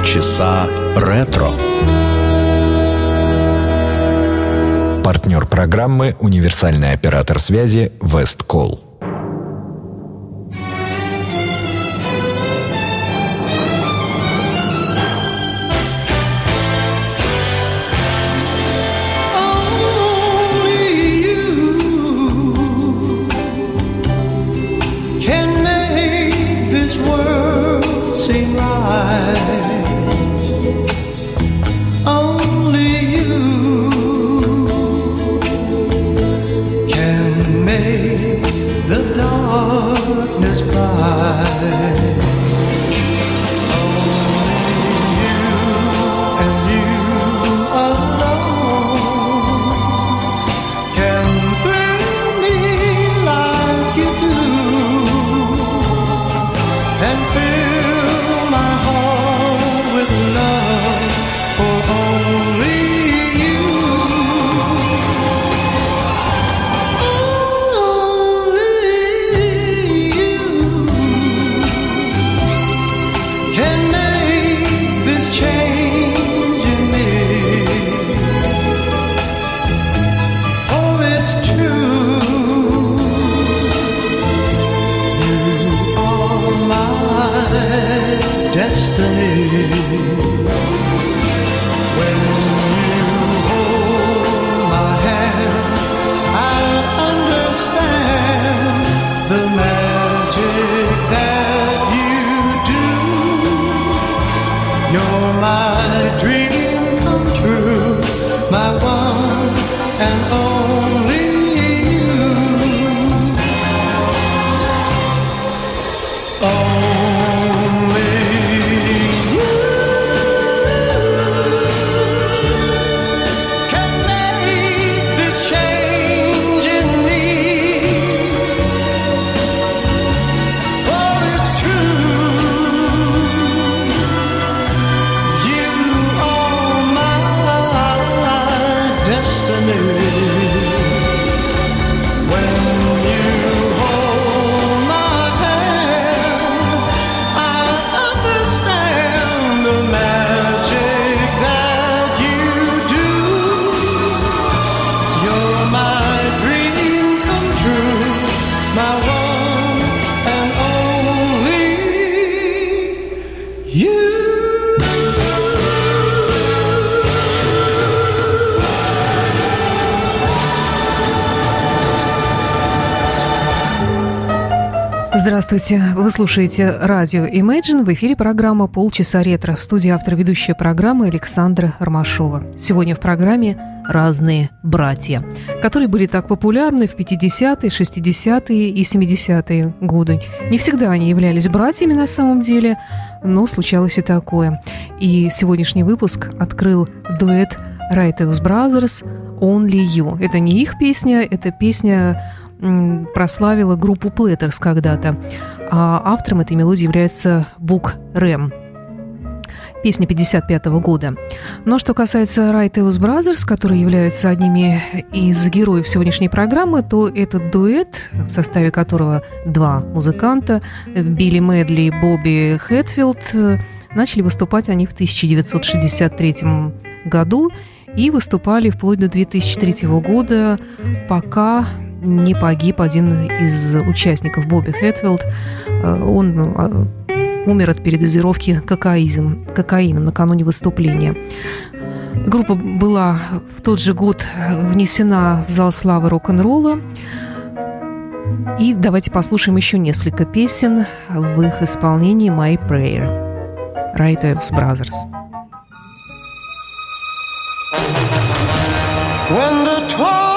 Полчаса ретро. Партнер программы «Универсальный оператор связи Весткол». Здравствуйте. Вы слушаете радио Imagine. В эфире программа «Полчаса ретро». В студии автор ведущая программы Александра Ромашова. Сегодня в программе «Разные братья», которые были так популярны в 50-е, 60-е и 70-е годы. Не всегда они являлись братьями на самом деле, но случалось и такое. И сегодняшний выпуск открыл дуэт Righteous Brothers «Only You». Это не их песня, это песня прославила группу Platters когда-то. А автором этой мелодии является Бук Рэм. Песня 55 -го года. Но что касается Righteous Brothers, которые являются одними из героев сегодняшней программы, то этот дуэт, в составе которого два музыканта, Билли Медли и Бобби Хэтфилд, начали выступать они в 1963 году и выступали вплоть до 2003 года, пока не погиб один из участников Бобби Хэтфилд. Э, он а, умер от передозировки кокаизм, кокаина накануне выступления. Группа была в тот же год внесена в зал славы рок-н-ролла. И давайте послушаем еще несколько песен в их исполнении «My Prayer» Righteous Brothers. When the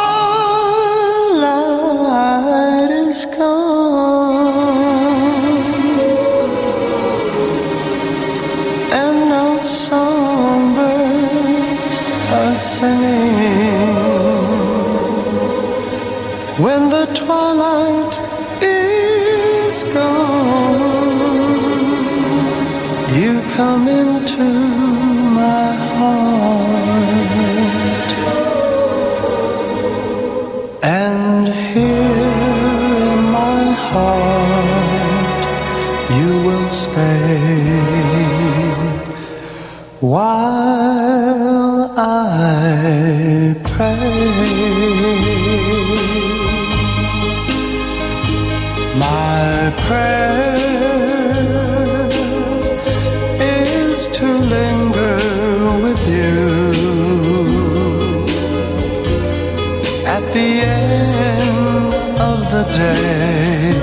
light is come. Day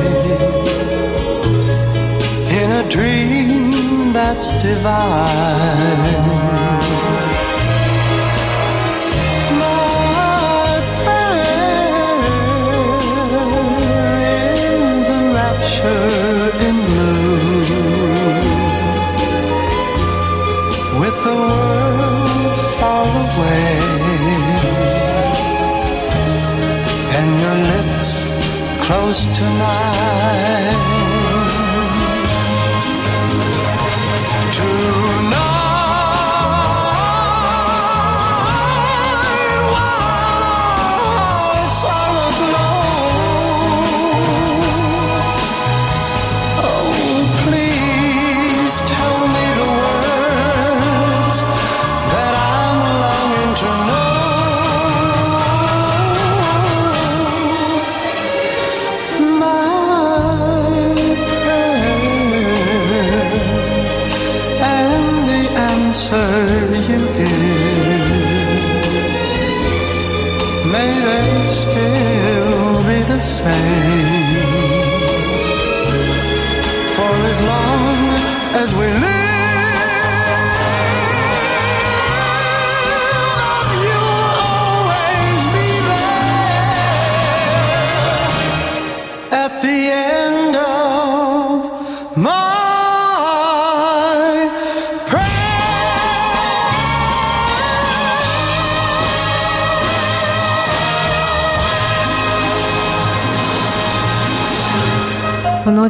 in a dream that's divine. Close to mine.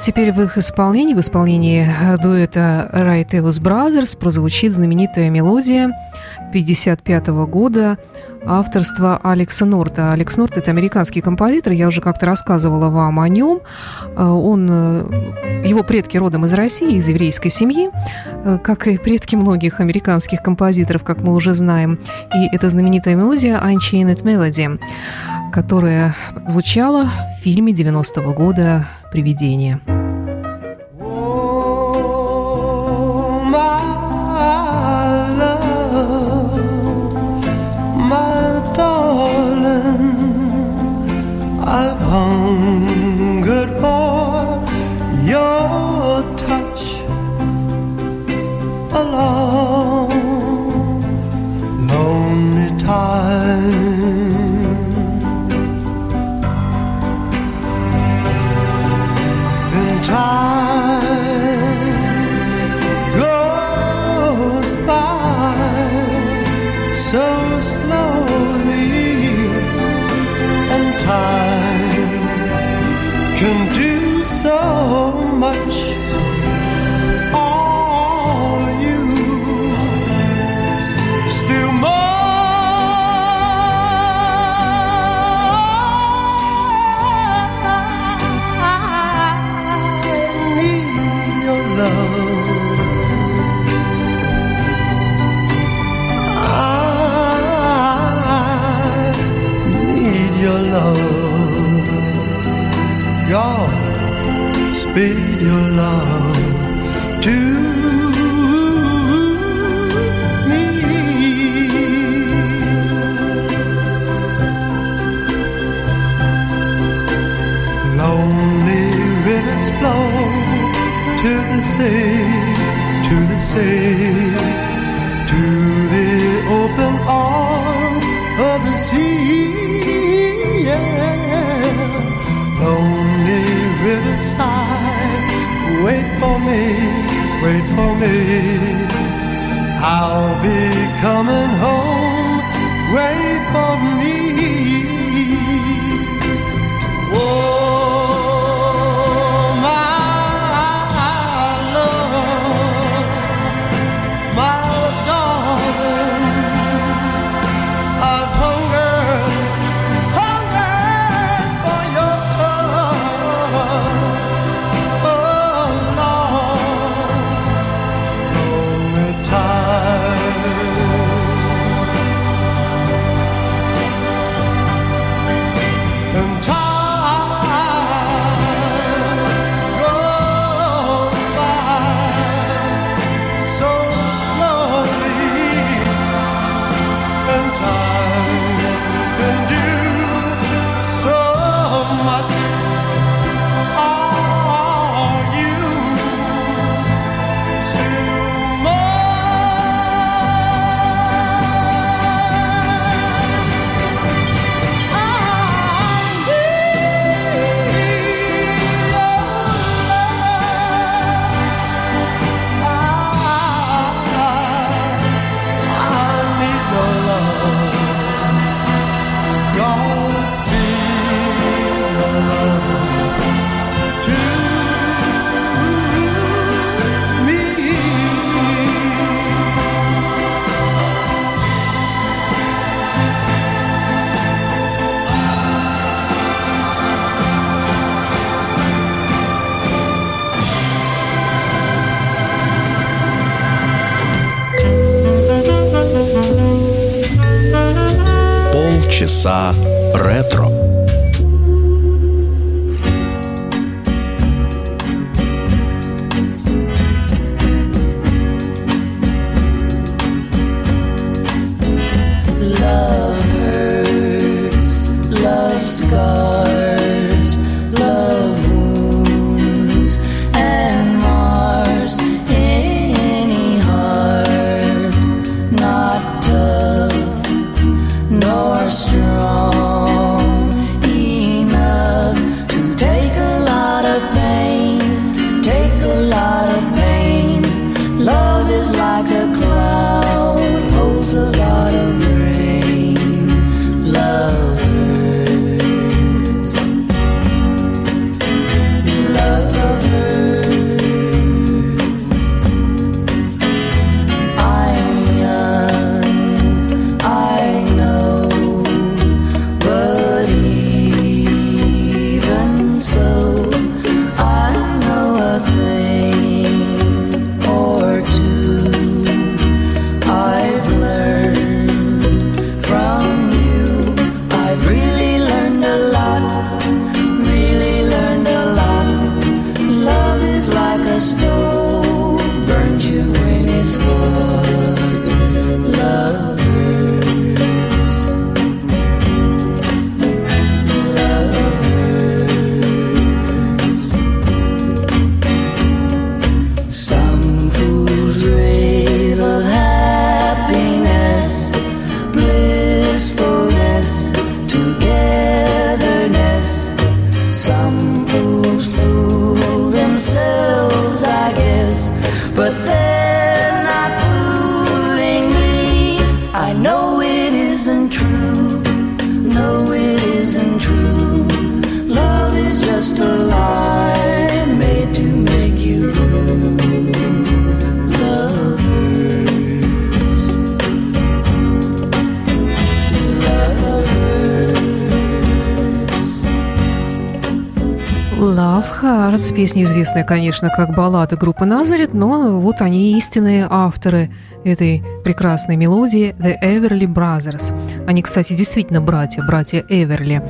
Теперь в их исполнении, в исполнении дуэта Right Evans Brothers прозвучит знаменитая мелодия 55 года авторства Алекса Норта. Алекс Норт – это американский композитор, я уже как-то рассказывала вам о нем. Он, его предки родом из России, из еврейской семьи, как и предки многих американских композиторов, как мы уже знаем. И это знаменитая мелодия Unchained Melody, которая звучала в фильме 90-го года «Привидение». Can do so much. Speed your love to me. Lonely rivers flow to the sea, to the sea, me, wait for me. I'll be coming home, wait for me. sa Hearts. Песня известная, конечно, как баллада группы Назарет, но вот они истинные авторы этой прекрасной мелодии The Everly Brothers. Они, кстати, действительно братья, братья Эверли,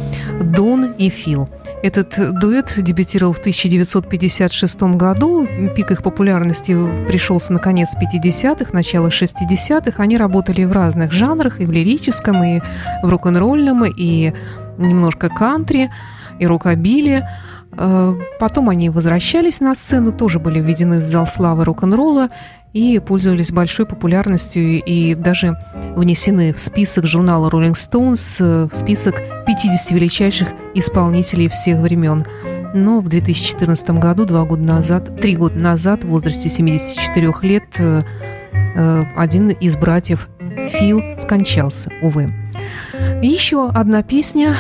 Дон и Фил. Этот дуэт дебютировал в 1956 году. Пик их популярности пришелся на конец 50-х, начало 60-х. Они работали в разных жанрах, и в лирическом, и в рок-н-ролльном, и немножко кантри, и рокобили. Э, потом они возвращались на сцену, тоже были введены в зал славы рок-н-ролла и пользовались большой популярностью и даже внесены в список журнала Rolling Stones, э, в список 50 величайших исполнителей всех времен. Но в 2014 году, два года назад, три года назад, в возрасте 74 лет, э, один из братьев Фил скончался, увы. Еще одна песня,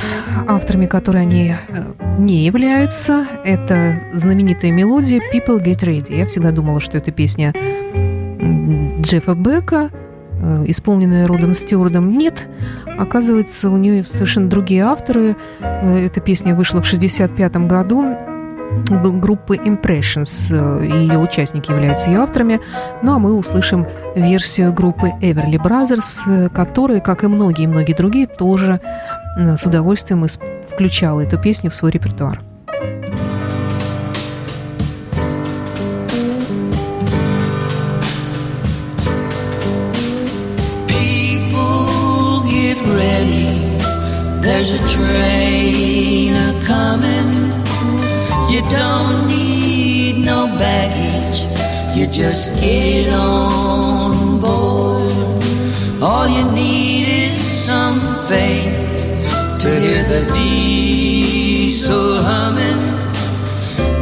авторами которой они э, не являются, это знаменитая мелодия «People Get Ready». Я всегда думала, что это песня Джеффа Бека, э, исполненная Родом Стюардом. Нет, оказывается, у нее совершенно другие авторы. Э, эта песня вышла в 1965 году группы Impressions. Э, ее участники являются ее авторами. Ну а мы услышим версию группы Everly Brothers, э, которая, как и многие-многие другие, тоже с удовольствием включала эту песню в свой репертуар. There's a train a coming don't need no baggage, you just get on board. All you need is some faith to hear the diesel humming.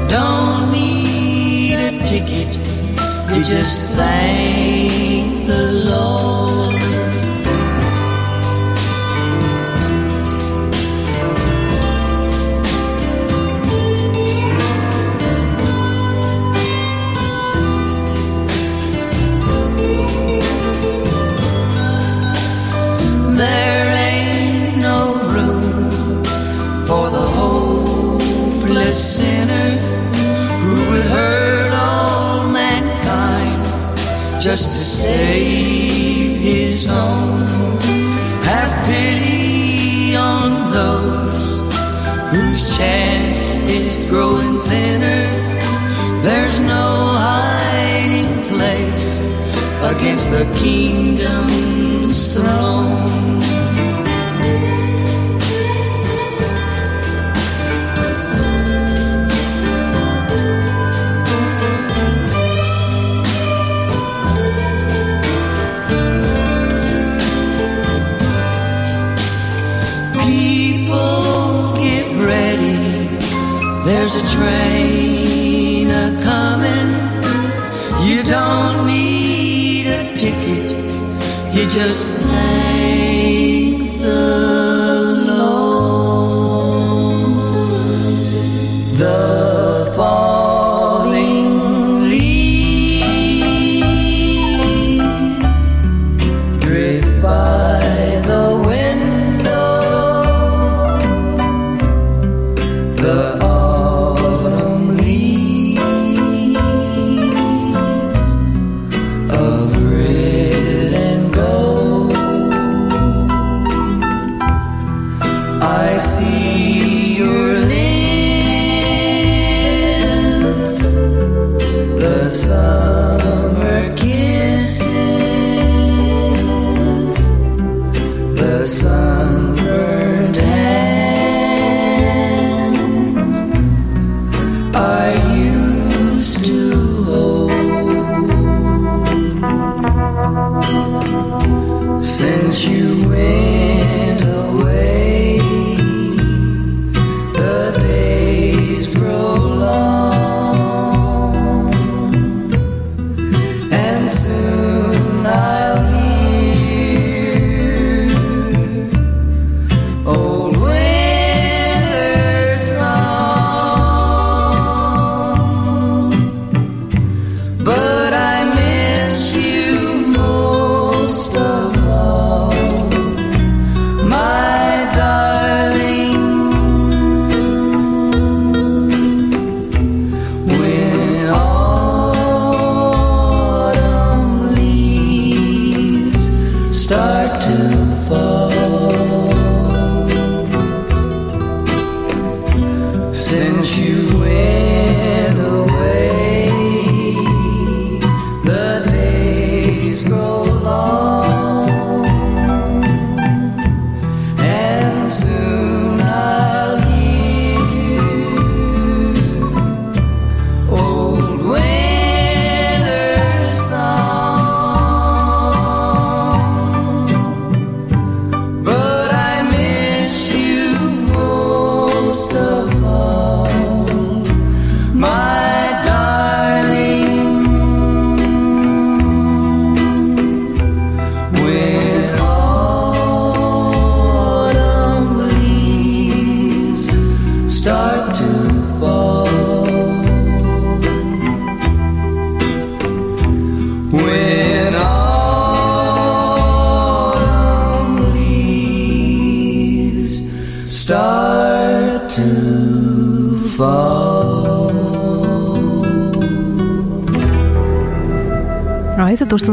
Don't need a ticket, you just thank the Lord. There's a train a coming. You don't need a ticket. You just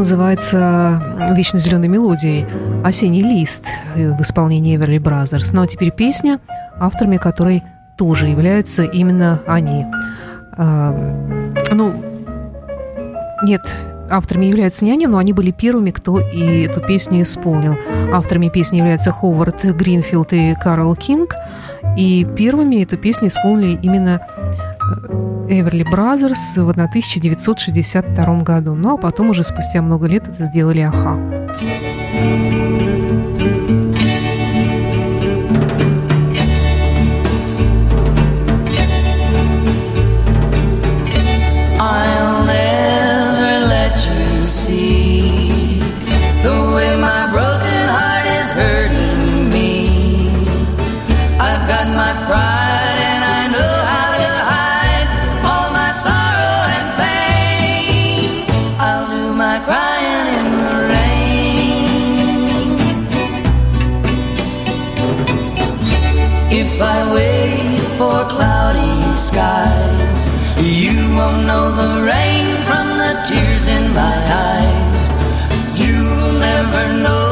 называется вечно зеленой мелодией «Осенний лист» в исполнении Everly Brothers. Ну а теперь песня, авторами которой тоже являются именно они. А, ну, нет, авторами являются не они, но они были первыми, кто и эту песню исполнил. Авторами песни являются Ховард Гринфилд и Кэрол Кинг. И первыми эту песню исполнили именно Everly Brothers в 1962 году. Ну а потом уже спустя много лет это сделали Аха. My skies, you won't know the rain from the tears in my eyes. You'll never know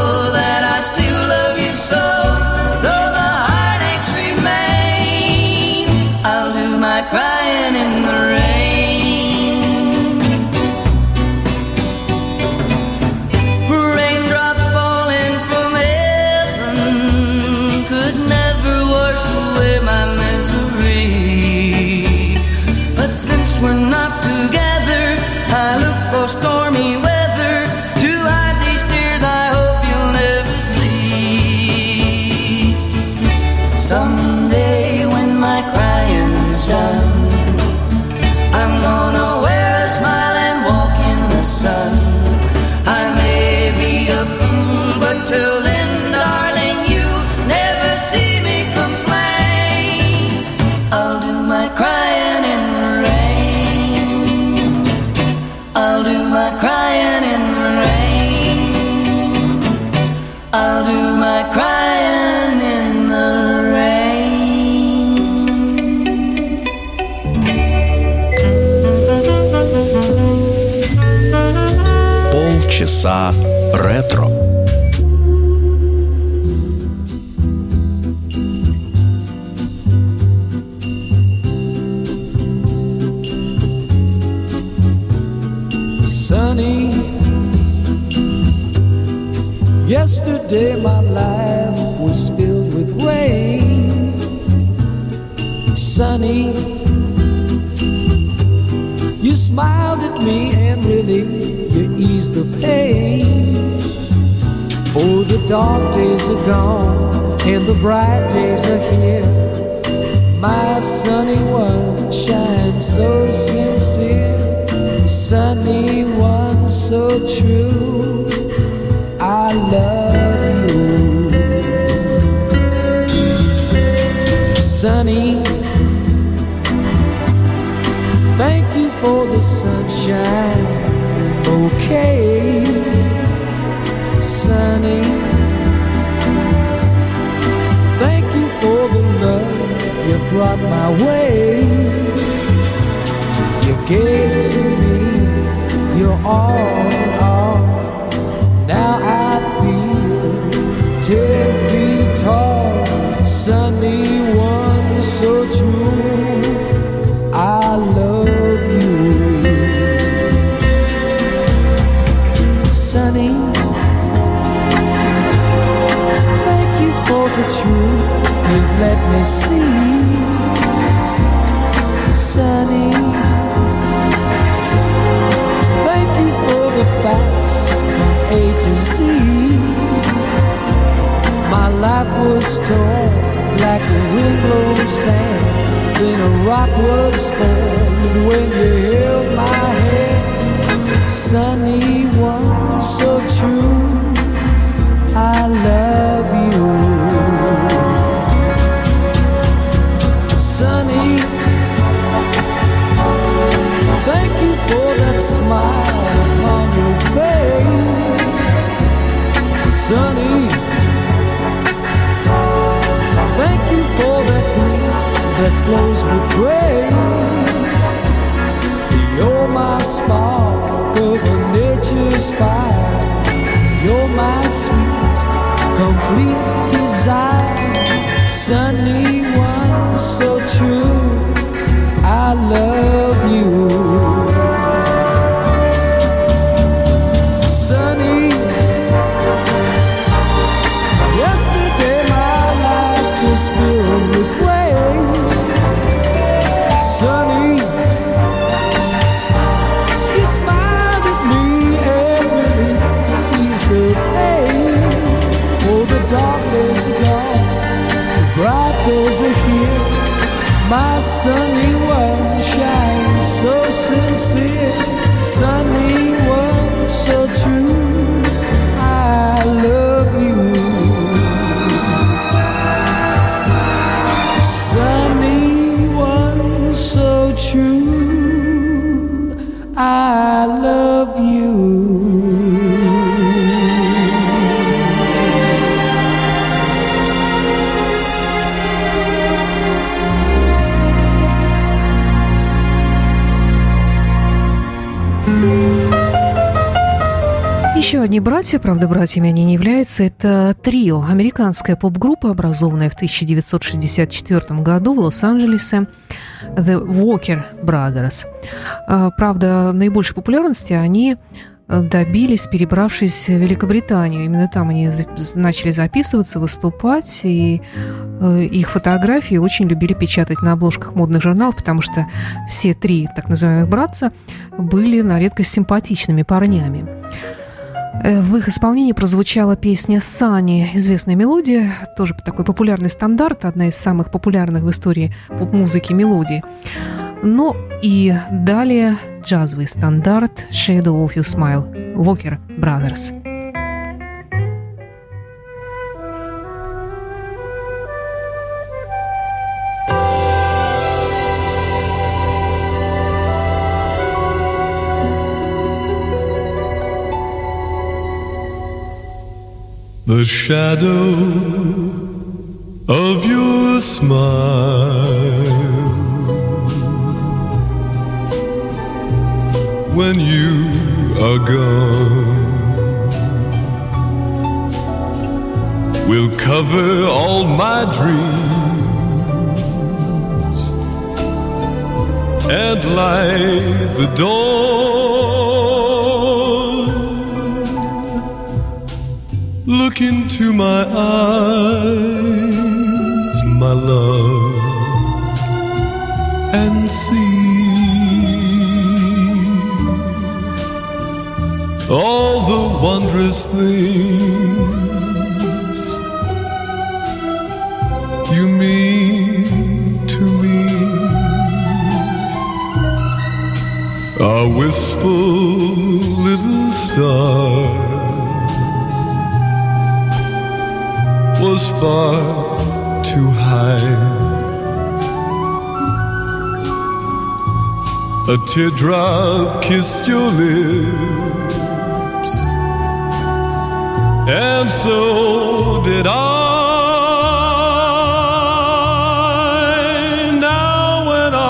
Полчаса ретро. Sunny. Yesterday my life was filled with rain. Sunny. You smiled at me and really you eased the pain. Oh, the dark days are gone and the bright days are here. My sunny one shines so sincere sunny one so true. I love you, sunny. Thank you for the sunshine, okay, sunny. Thank you for the love you brought my way. You gave to me your all in all. Now I feel ten feet tall, sunny one so true. Let me see, sunny. Thank you for the facts from A to Z. My life was torn like a windblown sand. Then a rock was formed when you held my hand. Sunny one, so true. I love you. Sunny. Thank you for that gleam that flows with grace. You're my spark over nature's fire. You're my sweet, complete desire. Sunny one, so true. I love Одни братья, правда, братьями они не являются, это трио, американская поп-группа, образованная в 1964 году в Лос-Анджелесе, The Walker Brothers. А, Правда, наибольшей популярности они добились, перебравшись в Великобританию. Именно там они начали записываться, выступать, и э, их фотографии очень любили печатать на обложках модных журналов, потому что все три так называемых братца были на редкость симпатичными парнями. Э, В их исполнении прозвучала песня «Сани», известная мелодия, тоже такой популярный стандарт, одна из самых популярных в истории поп-музыки мелодий. Ну и далее джазовый стандарт «Shadow of Your Smile» Walker Brothers. The shadow of your smile when you are gone will cover all my dreams and light the door. Look into my eyes, my love, and see all the wondrous things you mean to me. A wistful little star far too high. A teardrop kissed your lips, and so did I. Now, when I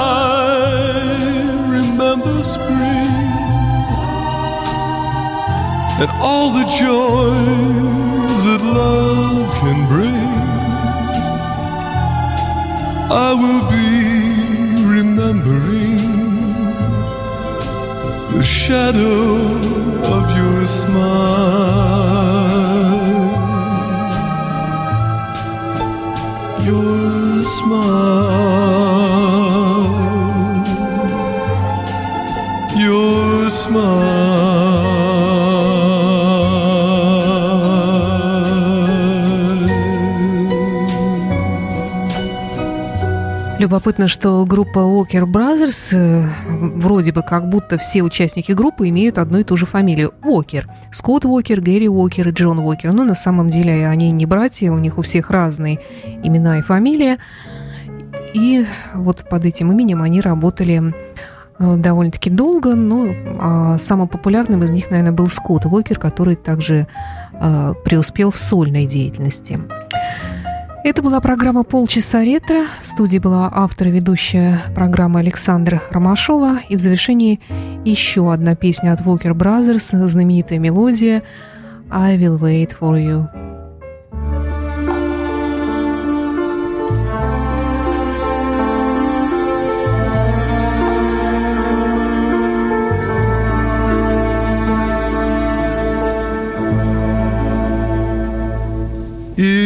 remember spring and all the joys that love I will be remembering the shadow of your smile. Your smile. Your smile. Любопытно, что группа Walker Brothers, э, вроде бы как будто все участники группы имеют одну и ту же фамилию – Уокер. Скотт Уокер, Гэри Уокер и Джон Уокер. Но на самом деле они не братья, у них у всех разные имена и фамилии. И вот под этим именем они работали э, довольно-таки долго, но а, самым популярным из них, наверное, был Скотт Уокер, который также а, преуспел в сольной деятельности. Это была программа «Полчаса ретро». В студии была автор и ведущая программы Александра Ромашова. И в завершении еще одна песня от Walker Brothers, знаменитая мелодия «I will wait for you». If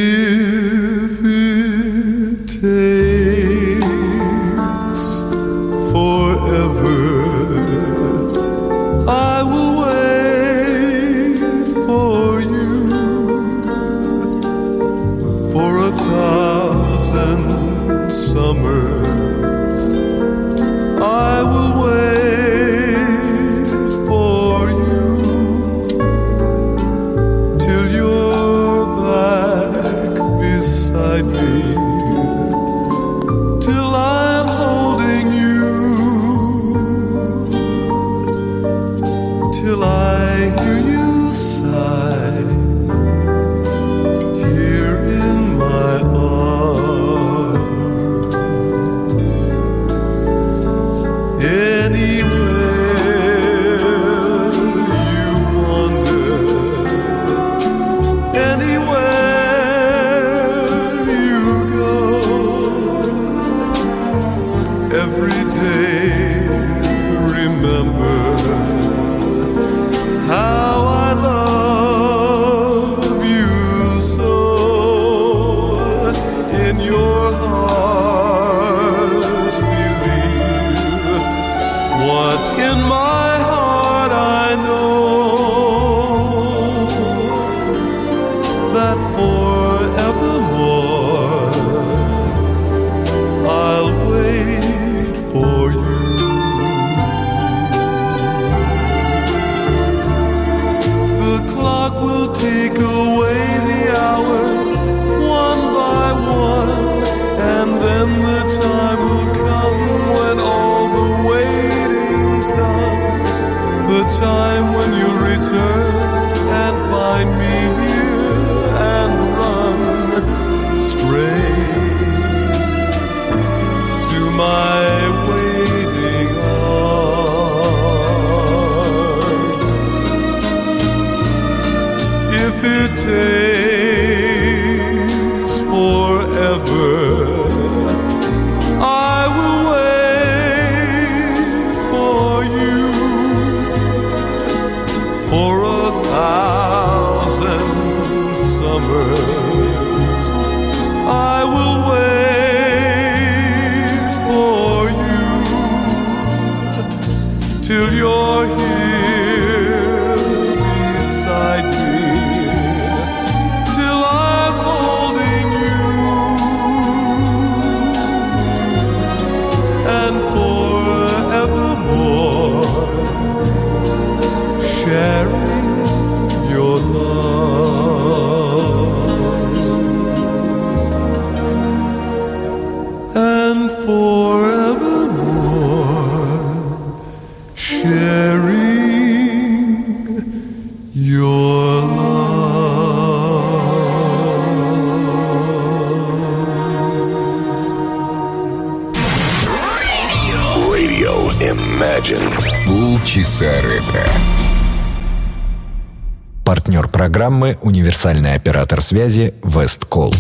Партнер программы «Универсальный оператор связи Весткол».